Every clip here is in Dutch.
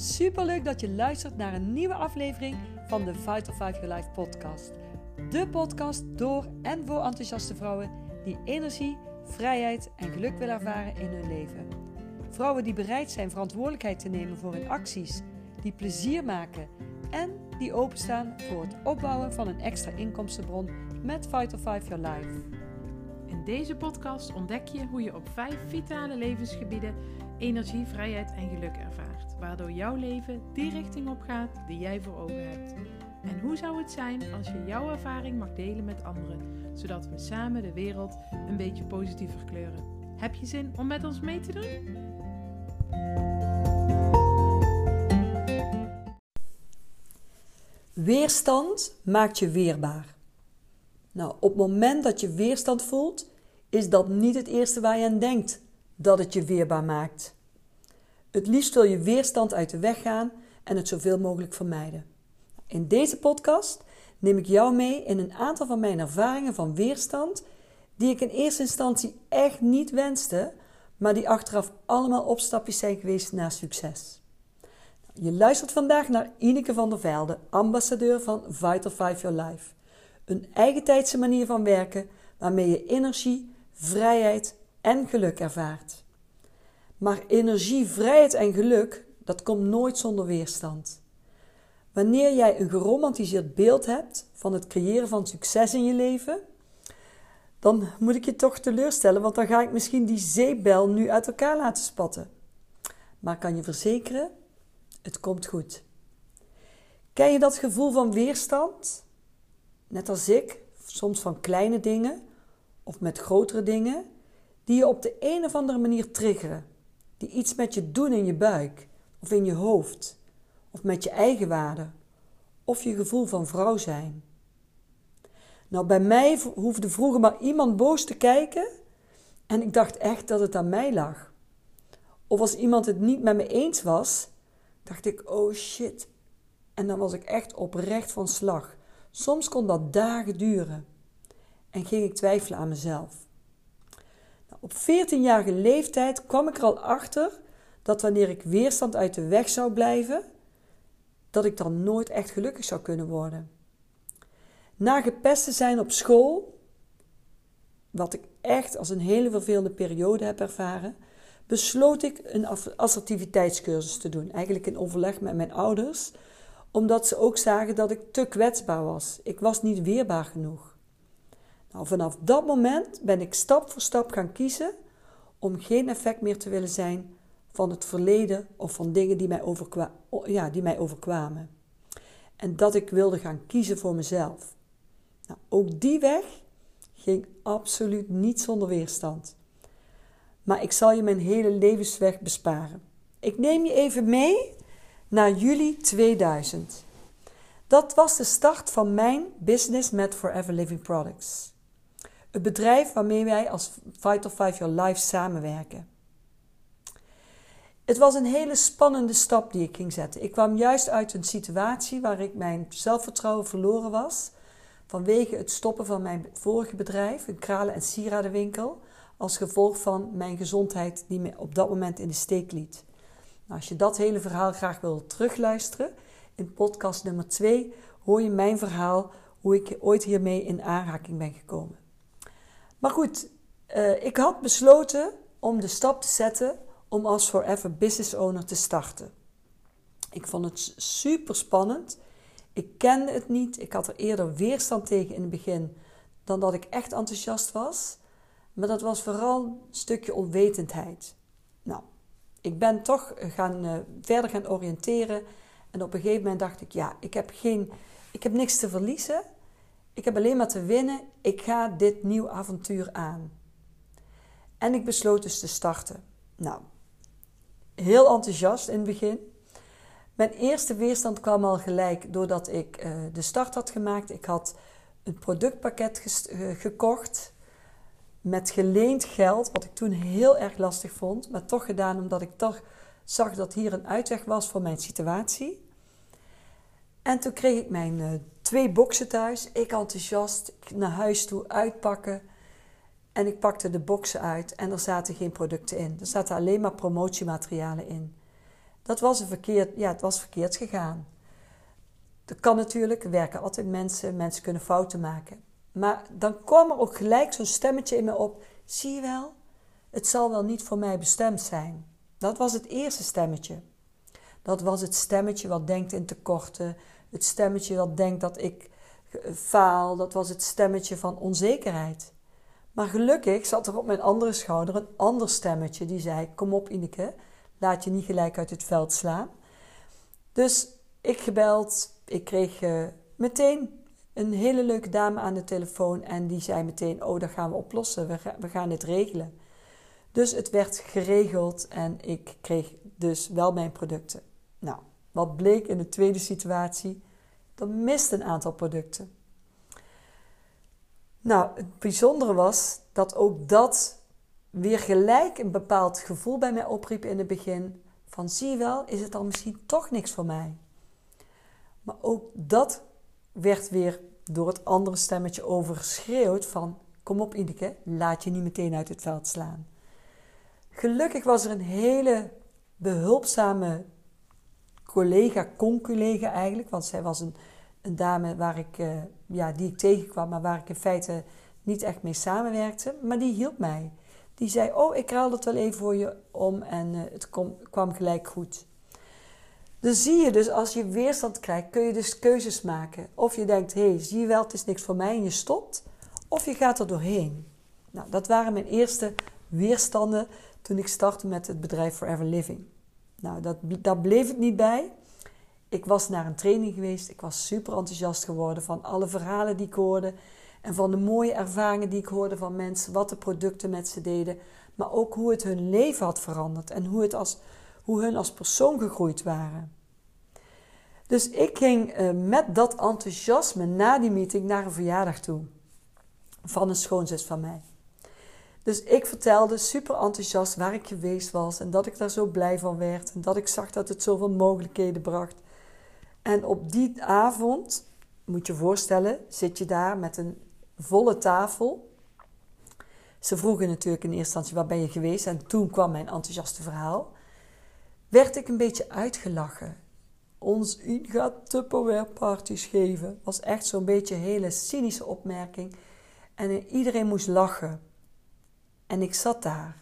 Super leuk dat je luistert naar een nieuwe aflevering van de Vital 5 Your Life podcast. De podcast door en voor enthousiaste vrouwen die energie, vrijheid en geluk willen ervaren in hun leven. Vrouwen die bereid zijn verantwoordelijkheid te nemen voor hun acties, die plezier maken en die openstaan voor het opbouwen van een extra inkomstenbron met Vital 5 Your Life. In deze podcast ontdek je hoe je op vijf vitale levensgebieden energie, vrijheid en geluk ervaart, waardoor jouw leven die richting op gaat die jij voor ogen hebt. En hoe zou het zijn als je jouw ervaring mag delen met anderen, zodat we samen de wereld een beetje positiever kleuren? Heb je zin om met ons mee te doen? Weerstand maakt je weerbaar. Nou, op het moment dat je weerstand voelt, is dat niet het eerste waar je aan denkt dat het je weerbaar maakt. Het liefst wil je weerstand uit de weg gaan en het zoveel mogelijk vermijden. In deze podcast neem ik jou mee in een aantal van mijn ervaringen van weerstand, die ik in eerste instantie echt niet wenste, maar die achteraf allemaal opstapjes zijn geweest naar succes. Je luistert vandaag naar Ineke van der Velde, ambassadeur van Vital 5 Your Life. Een eigentijdse manier van werken waarmee je energie, vrijheid en geluk ervaart. Maar energie, vrijheid en geluk, dat komt nooit zonder weerstand. Wanneer jij een geromantiseerd beeld hebt van het creëren van succes in je leven, dan moet ik je toch teleurstellen, want dan ga ik misschien die zeepbel nu uit elkaar laten spatten. Maar kan je verzekeren, het komt goed. Ken je dat gevoel van weerstand? Net als ik, soms van kleine dingen of met grotere dingen, die je op de een of andere manier triggeren, die iets met je doen in je buik of in je hoofd, of met je eigen waarde, of je gevoel van vrouw zijn. Nou, bij mij hoefde vroeger maar iemand boos te kijken en ik dacht echt dat het aan mij lag. Of als iemand het niet met me eens was, dacht ik, oh shit. En dan was ik echt oprecht van slag. Soms kon dat dagen duren. En ging ik twijfelen aan mezelf. Op 14-jarige leeftijd kwam ik er al achter dat wanneer ik weerstand uit de weg zou blijven, dat ik dan nooit echt gelukkig zou kunnen worden. Na gepest te zijn op school, wat ik echt als een hele vervelende periode heb ervaren, besloot ik een assertiviteitscursus te doen. Eigenlijk in overleg met mijn ouders, omdat ze ook zagen dat ik te kwetsbaar was. Ik was niet weerbaar genoeg. Nou, vanaf dat moment ben ik stap voor stap gaan kiezen om geen effect meer te willen zijn van het verleden of van dingen die mij, ja, die mij overkwamen. En dat ik wilde gaan kiezen voor mezelf. Nou, ook die weg ging absoluut niet zonder weerstand. Maar ik zal je mijn hele levensweg besparen. Ik neem je even mee naar juli 2000. Dat was de start van mijn business met Forever Living Products. Het bedrijf waarmee wij als Vital 5 Your Life samenwerken. Het was een hele spannende stap die ik ging zetten. Ik kwam juist uit een situatie waar ik mijn zelfvertrouwen verloren was. Vanwege het stoppen van mijn vorige bedrijf, een kralen- en sieradenwinkel. Als gevolg van mijn gezondheid die me op dat moment in de steek liet. Nou, als je dat hele verhaal graag wil terugluisteren, in podcast nummer 2 hoor je mijn verhaal hoe ik ooit hiermee in aanraking ben gekomen. Maar goed, uh, ik had besloten om de stap te zetten om als Forever Business Owner te starten. Ik vond het super spannend. Ik kende het niet. Ik had er eerder weerstand tegen in het begin dan dat ik echt enthousiast was. Maar dat was vooral een stukje onwetendheid. Nou, ik ben toch gaan, uh, verder gaan oriënteren. En op een gegeven moment dacht ik, ja, ik heb, geen, ik heb niks te verliezen. Ik heb alleen maar te winnen. Ik ga dit nieuw avontuur aan. En ik besloot dus te starten. Nou, heel enthousiast in het begin. Mijn eerste weerstand kwam al gelijk doordat ik uh, de start had gemaakt. Ik had een productpakket gekocht met geleend geld, wat ik toen heel erg lastig vond, maar toch gedaan omdat ik toch zag dat hier een uitweg was voor mijn situatie. En toen kreeg ik mijn uh, twee boxen thuis. Ik enthousiast naar huis toe uitpakken. En ik pakte de boxen uit en er zaten geen producten in. Er zaten alleen maar promotiematerialen in. Dat was, een verkeerd, ja, het was verkeerd gegaan. Dat kan natuurlijk, er werken altijd mensen, mensen kunnen fouten maken. Maar dan kwam er ook gelijk zo'n stemmetje in me op. Zie je wel, het zal wel niet voor mij bestemd zijn. Dat was het eerste stemmetje. Dat was het stemmetje wat denkt in tekorten. Het stemmetje dat denkt dat ik faal. Dat was het stemmetje van onzekerheid. Maar gelukkig zat er op mijn andere schouder een ander stemmetje die zei: Kom op, Ineke, laat je niet gelijk uit het veld slaan. Dus ik gebeld, ik kreeg uh, meteen een hele leuke dame aan de telefoon en die zei meteen: Oh, dat gaan we oplossen, we, we gaan dit regelen. Dus het werd geregeld en ik kreeg dus wel mijn producten. Nou, wat bleek in de tweede situatie? Er mist een aantal producten. Nou, het bijzondere was dat ook dat weer gelijk een bepaald gevoel bij mij opriep in het begin. Van zie wel, is het dan misschien toch niks voor mij? Maar ook dat werd weer door het andere stemmetje overschreeuwd van kom op Ineke, laat je niet meteen uit het veld slaan. Gelukkig was er een hele behulpzame collega, conculega eigenlijk, want zij was een, een dame waar ik, uh, ja, die ik tegenkwam, maar waar ik in feite niet echt mee samenwerkte. Maar die hielp mij. Die zei: Oh, ik ruil het wel even voor je om en uh, het kwam gelijk goed. Dus zie je dus, als je weerstand krijgt, kun je dus keuzes maken. Of je denkt: hé, hey, zie je wel, het is niks voor mij en je stopt. Of je gaat er doorheen. Nou, dat waren mijn eerste weerstanden toen ik startte met het bedrijf Forever Living. Nou, dat, daar bleef het niet bij. Ik was naar een training geweest. Ik was super enthousiast geworden van alle verhalen die ik hoorde. En van de mooie ervaringen die ik hoorde van mensen. Wat de producten met ze deden. Maar ook hoe het hun leven had veranderd. En hoe, het als, hoe hun als persoon gegroeid waren. Dus ik ging uh, met dat enthousiasme na die meeting naar een verjaardag toe. Van een schoonzus van mij. Dus ik vertelde super enthousiast waar ik geweest was en dat ik daar zo blij van werd en dat ik zag dat het zoveel mogelijkheden bracht. En op die avond, moet je voorstellen, zit je daar met een volle tafel. Ze vroegen natuurlijk in eerste instantie waar ben je geweest en toen kwam mijn enthousiaste verhaal. Werd ik een beetje uitgelachen. Ons u gaat Tupperware parties geven. Was echt zo'n beetje een hele cynische opmerking. En iedereen moest lachen. En ik zat daar.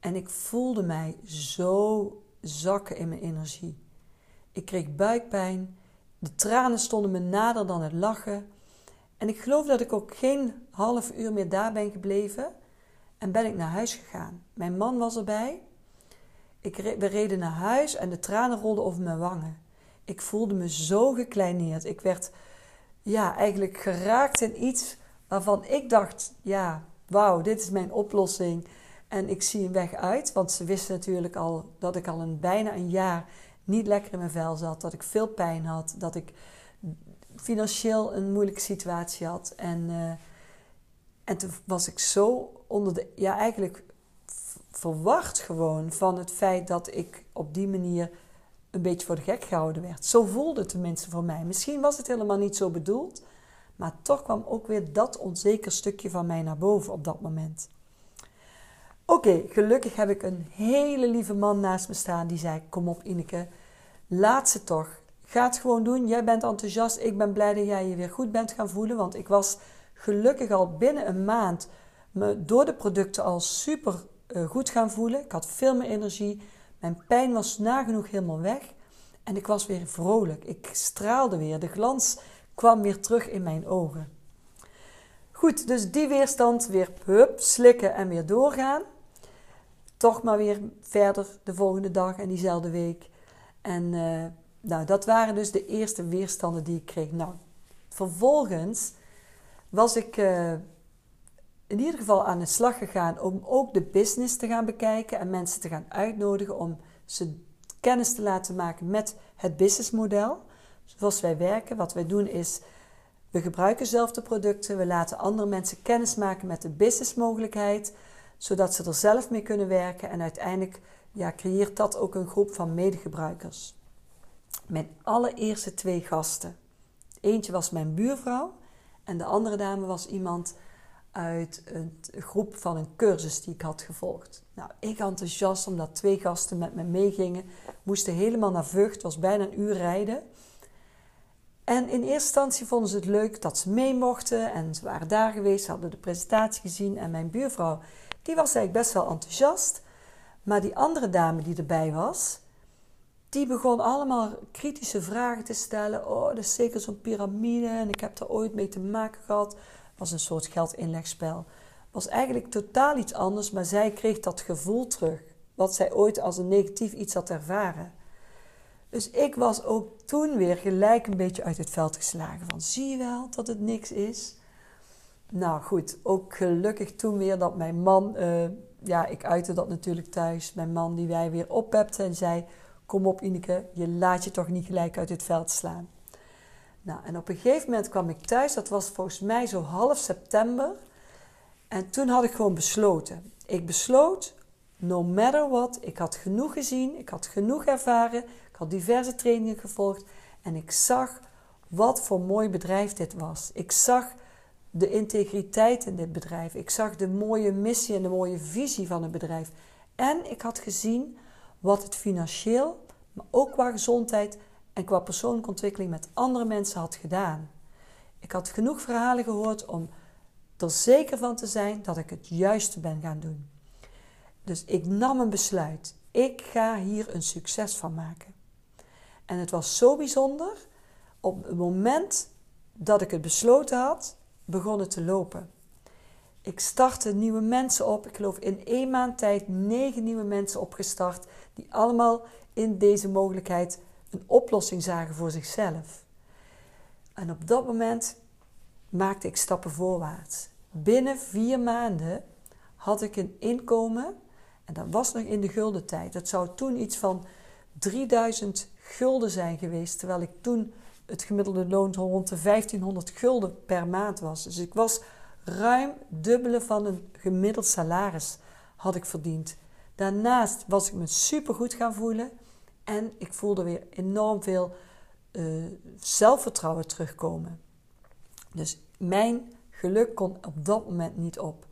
En ik voelde mij zo zakken in mijn energie. Ik kreeg buikpijn. De tranen stonden me nader dan het lachen. En ik geloof dat ik ook geen half uur meer daar ben gebleven. En ben ik naar huis gegaan. Mijn man was erbij. Ik we reden naar huis en de tranen rolden over mijn wangen. Ik voelde me zo gekleineerd. Ik werd ja, eigenlijk geraakt in iets waarvan ik dacht: ja, wauw, dit is mijn oplossing. En ik zie een weg uit, want ze wisten natuurlijk al dat ik al een, bijna een jaar niet lekker in mijn vel zat. Dat ik veel pijn had, dat ik financieel een moeilijke situatie had. En, uh, en toen was ik zo onder de, ja eigenlijk verwacht gewoon van het feit dat ik op die manier een beetje voor de gek gehouden werd. Zo voelde het tenminste voor mij. Misschien was het helemaal niet zo bedoeld, maar toch kwam ook weer dat onzeker stukje van mij naar boven op dat moment. Oké, gelukkig heb ik een hele lieve man naast me staan die zei: Kom op, Ineke, laat ze toch. Ga het gewoon doen. Jij bent enthousiast. Ik ben blij dat jij je weer goed bent gaan voelen. Want ik was gelukkig al binnen een maand me door de producten al super uh, goed gaan voelen. Ik had veel meer energie. Mijn pijn was nagenoeg helemaal weg. En ik was weer vrolijk. Ik straalde weer. De glans kwam weer terug in mijn ogen. Goed, dus die weerstand weer hup, slikken en weer doorgaan. Toch maar weer verder de volgende dag en diezelfde week. En uh, nou, dat waren dus de eerste weerstanden die ik kreeg. Nou, vervolgens was ik uh, in ieder geval aan de slag gegaan om ook de business te gaan bekijken en mensen te gaan uitnodigen om ze kennis te laten maken met het businessmodel zoals wij werken. Wat wij doen is, we gebruiken zelf de producten, we laten andere mensen kennis maken met de businessmogelijkheid, zodat ze er zelf mee kunnen werken en uiteindelijk ja, creëert dat ook een groep van medegebruikers. Mijn allereerste twee gasten. Eentje was mijn buurvrouw en de andere dame was iemand uit een groep van een cursus die ik had gevolgd. Nou, ik enthousiast omdat twee gasten met me meegingen. Moesten helemaal naar Vught, was bijna een uur rijden. En in eerste instantie vonden ze het leuk dat ze mee mochten. En ze waren daar geweest, ze hadden de presentatie gezien. En mijn buurvrouw, die was eigenlijk best wel enthousiast. Maar die andere dame die erbij was, die begon allemaal kritische vragen te stellen. Oh, dat is zeker zo'n piramide en ik heb er ooit mee te maken gehad. was een soort geldinlegspel. Was eigenlijk totaal iets anders, maar zij kreeg dat gevoel terug. Wat zij ooit als een negatief iets had ervaren. Dus ik was ook toen weer gelijk een beetje uit het veld geslagen. Van zie je wel dat het niks is? Nou goed, ook gelukkig toen weer dat mijn man, uh, ja, ik uitte dat natuurlijk thuis. Mijn man die wij weer oppepte en zei: Kom op, Ineke, je laat je toch niet gelijk uit het veld slaan. Nou, en op een gegeven moment kwam ik thuis, dat was volgens mij zo half september. En toen had ik gewoon besloten. Ik besloot, no matter what, ik had genoeg gezien, ik had genoeg ervaren, ik had diverse trainingen gevolgd en ik zag wat voor mooi bedrijf dit was. Ik zag de integriteit in dit bedrijf. Ik zag de mooie missie en de mooie visie van het bedrijf. En ik had gezien wat het financieel, maar ook qua gezondheid en qua persoonlijke ontwikkeling met andere mensen had gedaan. Ik had genoeg verhalen gehoord om er zeker van te zijn dat ik het juiste ben gaan doen. Dus ik nam een besluit. Ik ga hier een succes van maken. En het was zo bijzonder. Op het moment dat ik het besloten had, begon het te lopen. Ik startte nieuwe mensen op. Ik geloof in één maand tijd negen nieuwe mensen opgestart. Die allemaal in deze mogelijkheid een oplossing zagen voor zichzelf. En op dat moment maakte ik stappen voorwaarts. Binnen vier maanden had ik een inkomen. En dat was nog in de gulden tijd. Dat zou toen iets van 3000 gulden zijn geweest. Terwijl ik toen het gemiddelde loon rond de 1500 gulden per maand was. Dus ik was ruim dubbele van een gemiddeld salaris had ik verdiend. Daarnaast was ik me supergoed gaan voelen en ik voelde weer enorm veel uh, zelfvertrouwen terugkomen. Dus mijn geluk kon op dat moment niet op.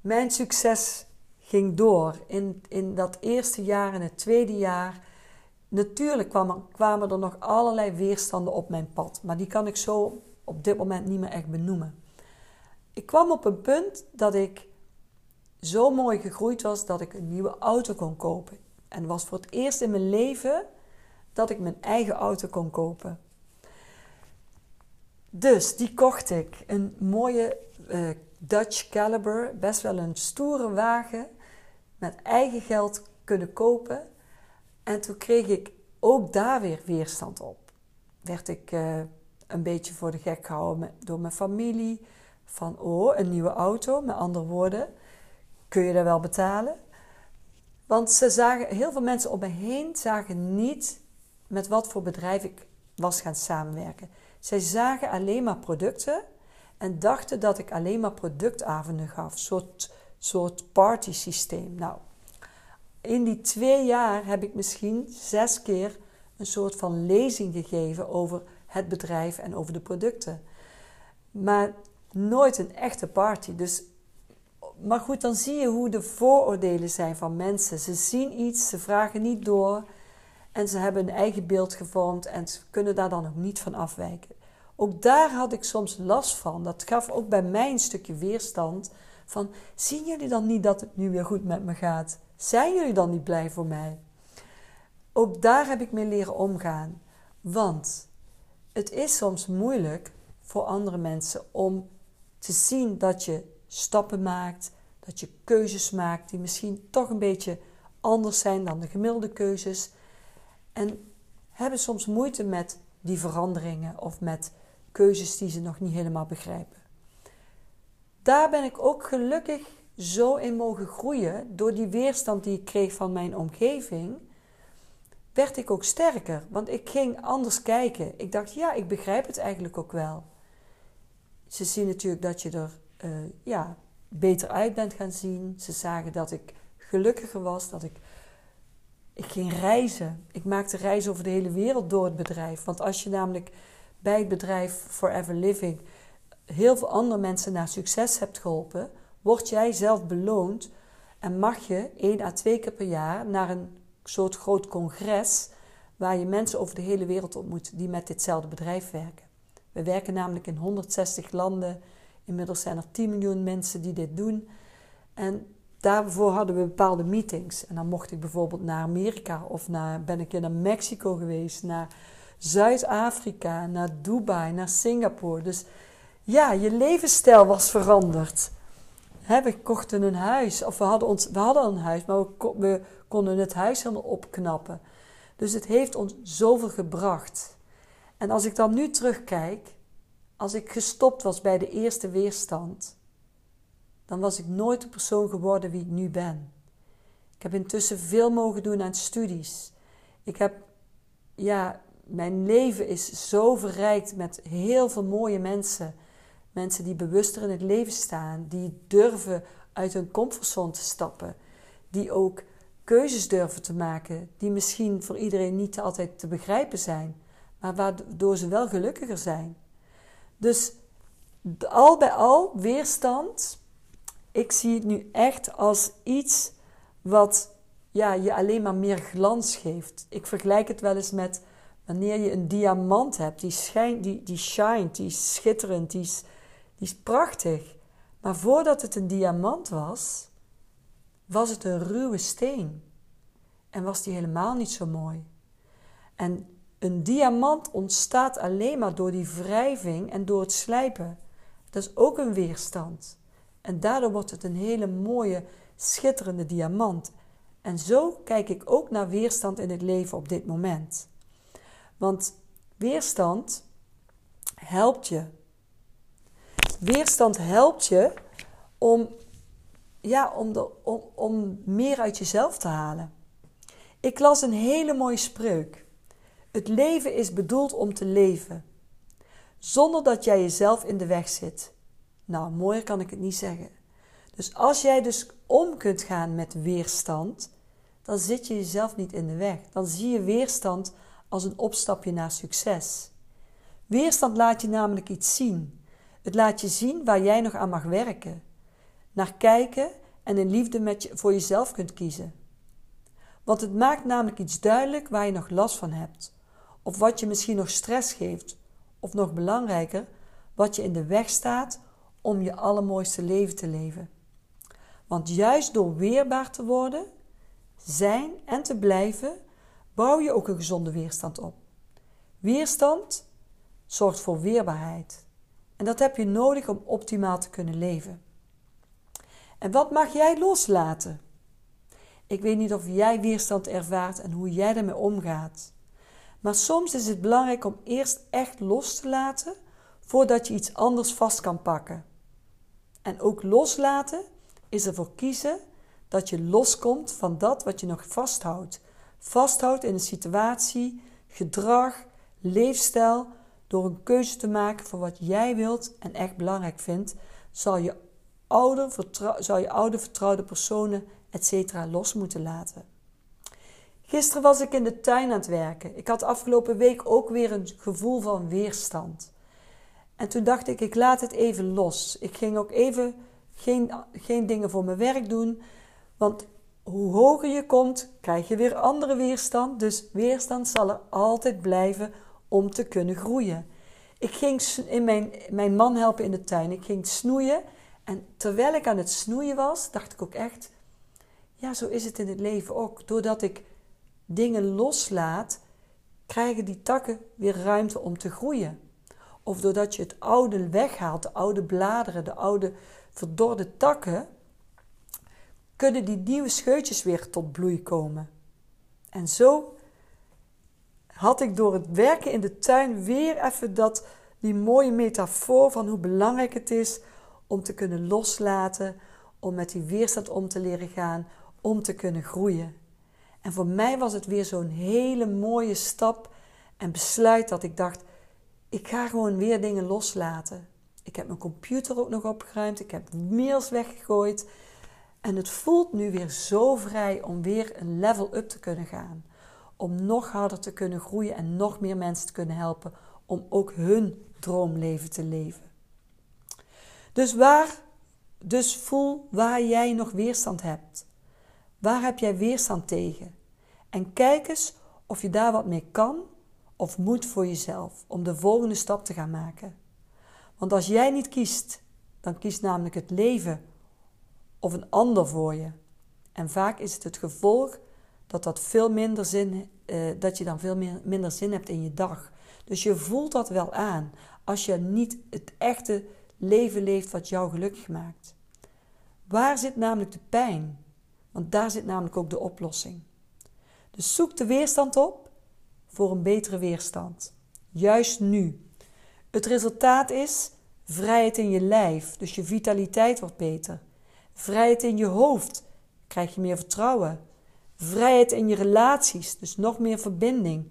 Mijn succes ging door in, in dat eerste jaar en het tweede jaar. Natuurlijk kwamen, kwamen er nog allerlei weerstanden op mijn pad, maar die kan ik zo op dit moment niet meer echt benoemen ik kwam op een punt dat ik zo mooi gegroeid was dat ik een nieuwe auto kon kopen. En was voor het eerst in mijn leven dat ik mijn eigen auto kon kopen. Dus die kocht ik. Een mooie uh, Dutch Caliber, best wel een stoere wagen, met eigen geld kunnen kopen. En toen kreeg ik ook daar weer weerstand op. Werd ik uh, een beetje voor de gek gehouden door mijn familie van, oh, een nieuwe auto. Met andere woorden, kun je dat wel betalen? Want ze zagen, heel veel mensen om me heen zagen niet met wat voor bedrijf ik was gaan samenwerken. Zij zagen alleen maar producten en dachten dat ik alleen maar productavonden gaf. Een soort, soort party systeem. Nou, in die twee jaar heb ik misschien zes keer een soort van lezing gegeven over het bedrijf en over de producten. Maar nooit een echte party. Dus, maar goed, dan zie je hoe de vooroordelen zijn van mensen. Ze zien iets, ze vragen niet door en ze hebben een eigen beeld gevormd en ze kunnen daar dan ook niet van afwijken. Ook daar had ik soms last van. Dat gaf ook bij mij een stukje weerstand. Van, zien jullie dan niet dat het nu weer goed met me gaat? Zijn jullie dan niet blij voor mij? Ook daar heb ik mee leren omgaan. Want het is soms moeilijk voor andere mensen om te zien dat je stappen maakt, dat je keuzes maakt die misschien toch een beetje anders zijn dan de gemiddelde keuzes. En hebben soms moeite met die veranderingen of met keuzes die ze nog niet helemaal begrijpen. Daar ben ik ook gelukkig zo in mogen groeien. Door die weerstand die ik kreeg van mijn omgeving, werd ik ook sterker. Want ik ging anders kijken. Ik dacht, ja, ik begrijp het eigenlijk ook wel. Ze zien natuurlijk dat je er uh, ja, beter uit bent gaan zien. Ze zagen dat ik gelukkiger was, dat ik. Ik ging reizen. Ik maakte reizen over de hele wereld door het bedrijf. Want als je namelijk bij het bedrijf Forever Living heel veel andere mensen naar succes hebt geholpen, word jij zelf beloond en mag je één à twee keer per jaar naar een soort groot congres waar je mensen over de hele wereld ontmoet die met ditzelfde bedrijf werken. We werken namelijk in 160 landen. Inmiddels zijn er 10 miljoen mensen die dit doen. En daarvoor hadden we bepaalde meetings. En dan mocht ik bijvoorbeeld naar Amerika of naar, ben ik naar Mexico geweest, naar Zuid-Afrika, naar Dubai, naar Singapore. Dus ja, je levensstijl was veranderd. We kochten een huis, of we hadden, ons, we hadden een huis, maar we, we konden het huis helemaal opknappen. Dus het heeft ons zoveel gebracht. En als ik dan nu terugkijk, als ik gestopt was bij de eerste weerstand, dan was ik nooit de persoon geworden wie ik nu ben. Ik heb intussen veel mogen doen aan studies. Ik heb, ja, mijn leven is zo verrijkt met heel veel mooie mensen. Mensen die bewuster in het leven staan, die durven uit hun comfortzone te stappen, die ook keuzes durven te maken die misschien voor iedereen niet altijd te begrijpen zijn, maar waardoor ze wel gelukkiger zijn. Dus al bij al, weerstand, ik zie het nu echt als iets wat ja, je alleen maar meer glans geeft. Ik vergelijk het wel eens met wanneer je een diamant hebt, die, schijnt, die, die die schitterend, die is, die is prachtig. Maar voordat het een diamant was, was het een ruwe steen. En was die helemaal niet zo mooi. En een diamant ontstaat alleen maar door die wrijving en door het slijpen. Dat is ook een weerstand. En daardoor wordt het een hele mooie, schitterende diamant. En zo kijk ik ook naar weerstand in het leven op dit moment. Want weerstand helpt je. Weerstand helpt je om ja, om, de, om, om meer uit jezelf te halen. Ik las een hele mooie spreuk. Het leven is bedoeld om te leven, zonder dat jij jezelf in de weg zit. Nou, mooier kan ik het niet zeggen. Dus als jij dus om kunt gaan met weerstand, dan zit je jezelf niet in de weg. Dan zie je weerstand als een opstapje naar succes. Weerstand laat je namelijk iets zien. Het laat je zien waar jij nog aan mag werken naar kijken en in liefde met je, voor jezelf kunt kiezen. Want het maakt namelijk iets duidelijk waar je nog last van hebt, of wat je misschien nog stress geeft, of nog belangrijker, wat je in de weg staat om je allermooiste leven te leven. Want juist door weerbaar te worden, zijn en te blijven, bouw je ook een gezonde weerstand op. Weerstand zorgt voor weerbaarheid. En dat heb je nodig om optimaal te kunnen leven. En wat mag jij loslaten? Ik weet niet of jij weerstand ervaart en hoe jij ermee omgaat. Maar soms is het belangrijk om eerst echt los te laten voordat je iets anders vast kan pakken. En ook loslaten is ervoor kiezen dat je loskomt van dat wat je nog vasthoudt. Vasthoudt in een situatie, gedrag, leefstijl. Door een keuze te maken voor wat jij wilt en echt belangrijk vindt, zal je oude, zou je oude vertrouwde personen, etc. los moeten laten. Gisteren was ik in de tuin aan het werken. Ik had afgelopen week ook weer een gevoel van weerstand. En toen dacht ik, ik laat het even los. Ik ging ook even geen, geen dingen voor mijn werk doen. Want hoe hoger je komt, krijg je weer andere weerstand. Dus weerstand zal er altijd blijven om te kunnen groeien. Ik ging in mijn, mijn man helpen in de tuin. Ik ging snoeien. En terwijl ik aan het snoeien was, dacht ik ook echt: ja, zo is het in het leven ook. Doordat ik dingen loslaat, krijgen die takken weer ruimte om te groeien. Of doordat je het oude weghaalt, de oude bladeren, de oude verdorde takken, kunnen die nieuwe scheutjes weer tot bloei komen. En zo had ik door het werken in de tuin weer even dat, die mooie metafoor van hoe belangrijk het is om te kunnen loslaten, om met die weerstand om te leren gaan, om te kunnen groeien. En voor mij was het weer zo'n hele mooie stap en besluit dat ik dacht: ik ga gewoon weer dingen loslaten. Ik heb mijn computer ook nog opgeruimd, ik heb mails weggegooid. En het voelt nu weer zo vrij om weer een level up te kunnen gaan. Om nog harder te kunnen groeien en nog meer mensen te kunnen helpen om ook hun droomleven te leven. Dus, waar, dus voel waar jij nog weerstand hebt. Waar heb jij weerstand tegen? En kijk eens of je daar wat mee kan of moet voor jezelf om de volgende stap te gaan maken. Want als jij niet kiest, dan kiest namelijk het leven of een ander voor je. En vaak is het het gevolg dat, dat, veel minder zin, uh, dat je dan veel meer, minder zin hebt in je dag. Dus je voelt dat wel aan als je niet het echte leven leeft wat jou gelukkig maakt. Waar zit namelijk de pijn? Want daar zit namelijk ook de oplossing. Dus zoek de weerstand op voor een betere weerstand. Juist nu. Het resultaat is vrijheid in je lijf, dus je vitaliteit wordt beter. Vrijheid in je hoofd, krijg je meer vertrouwen. Vrijheid in je relaties, dus nog meer verbinding.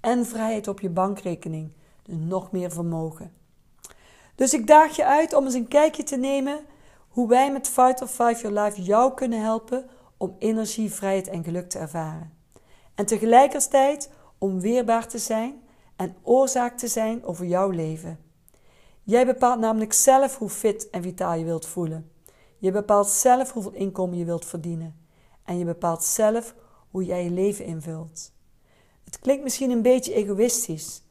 En vrijheid op je bankrekening, dus nog meer vermogen. Dus ik daag je uit om eens een kijkje te nemen hoe wij met Fight of Five Your Life jou kunnen helpen om energie, vrijheid en geluk te ervaren. En tegelijkertijd om weerbaar te zijn en oorzaak te zijn over jouw leven. Jij bepaalt namelijk zelf hoe fit en vitaal je wilt voelen. Je bepaalt zelf hoeveel inkomen je wilt verdienen. En je bepaalt zelf hoe jij je leven invult. Het klinkt misschien een beetje egoïstisch,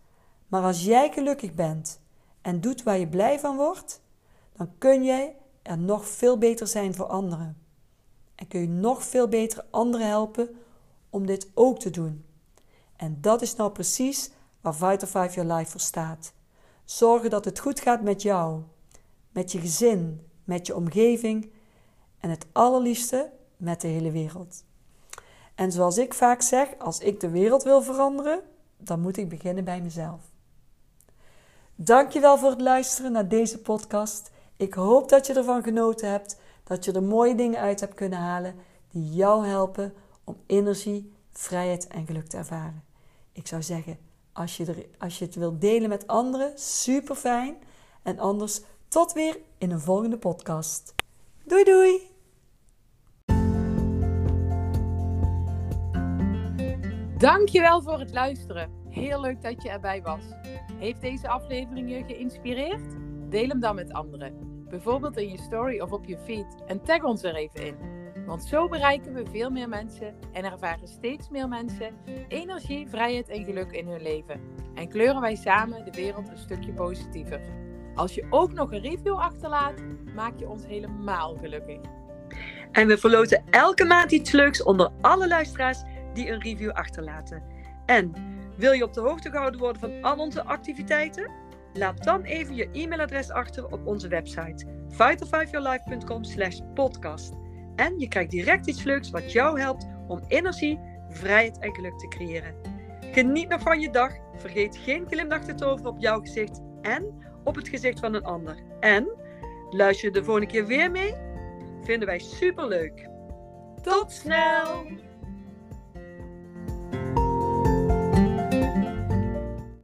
maar als jij gelukkig bent en doet waar je blij van wordt, dan kun jij er nog veel beter zijn voor anderen. En kun je nog veel beter anderen helpen om dit ook te doen. En dat is nou precies waar Vital 5 Your Life voor staat. Zorgen dat het goed gaat met jou, met je gezin, met je omgeving en het allerliefste met de hele wereld. En zoals ik vaak zeg, als ik de wereld wil veranderen, dan moet ik beginnen bij mezelf. Dankjewel voor het luisteren naar deze podcast. Ik hoop dat je ervan genoten hebt, dat je er mooie dingen uit hebt kunnen halen die jou helpen om energie, vrijheid en geluk te ervaren. Ik zou zeggen, als je, er, als je het wilt delen met anderen, super fijn. En anders tot weer in een volgende podcast. Doei doei! Dankjewel voor het luisteren. Heel leuk dat je erbij was. Heeft deze aflevering je geïnspireerd? Deel hem dan met anderen. Bijvoorbeeld in je story of op je feed en tag ons er even in. Want zo bereiken we veel meer mensen en ervaren steeds meer mensen energie, vrijheid en geluk in hun leven. En kleuren wij samen de wereld een stukje positiever. Als je ook nog een review achterlaat, maak je ons helemaal gelukkig. En we verloten elke maand iets leuks onder alle luisteraars die een review achterlaten. En wil je op de hoogte gehouden worden van al onze activiteiten? Laat dan even je e-mailadres achter op onze website vital5yourlife.com podcast. En je krijgt direct iets leuks wat jou helpt om energie, vrijheid en geluk te creëren. Geniet nog van je dag. Vergeet geen glimlach te toveren op jouw gezicht en op het gezicht van een ander. En luister je de volgende keer weer mee? Vinden wij super leuk. Tot snel!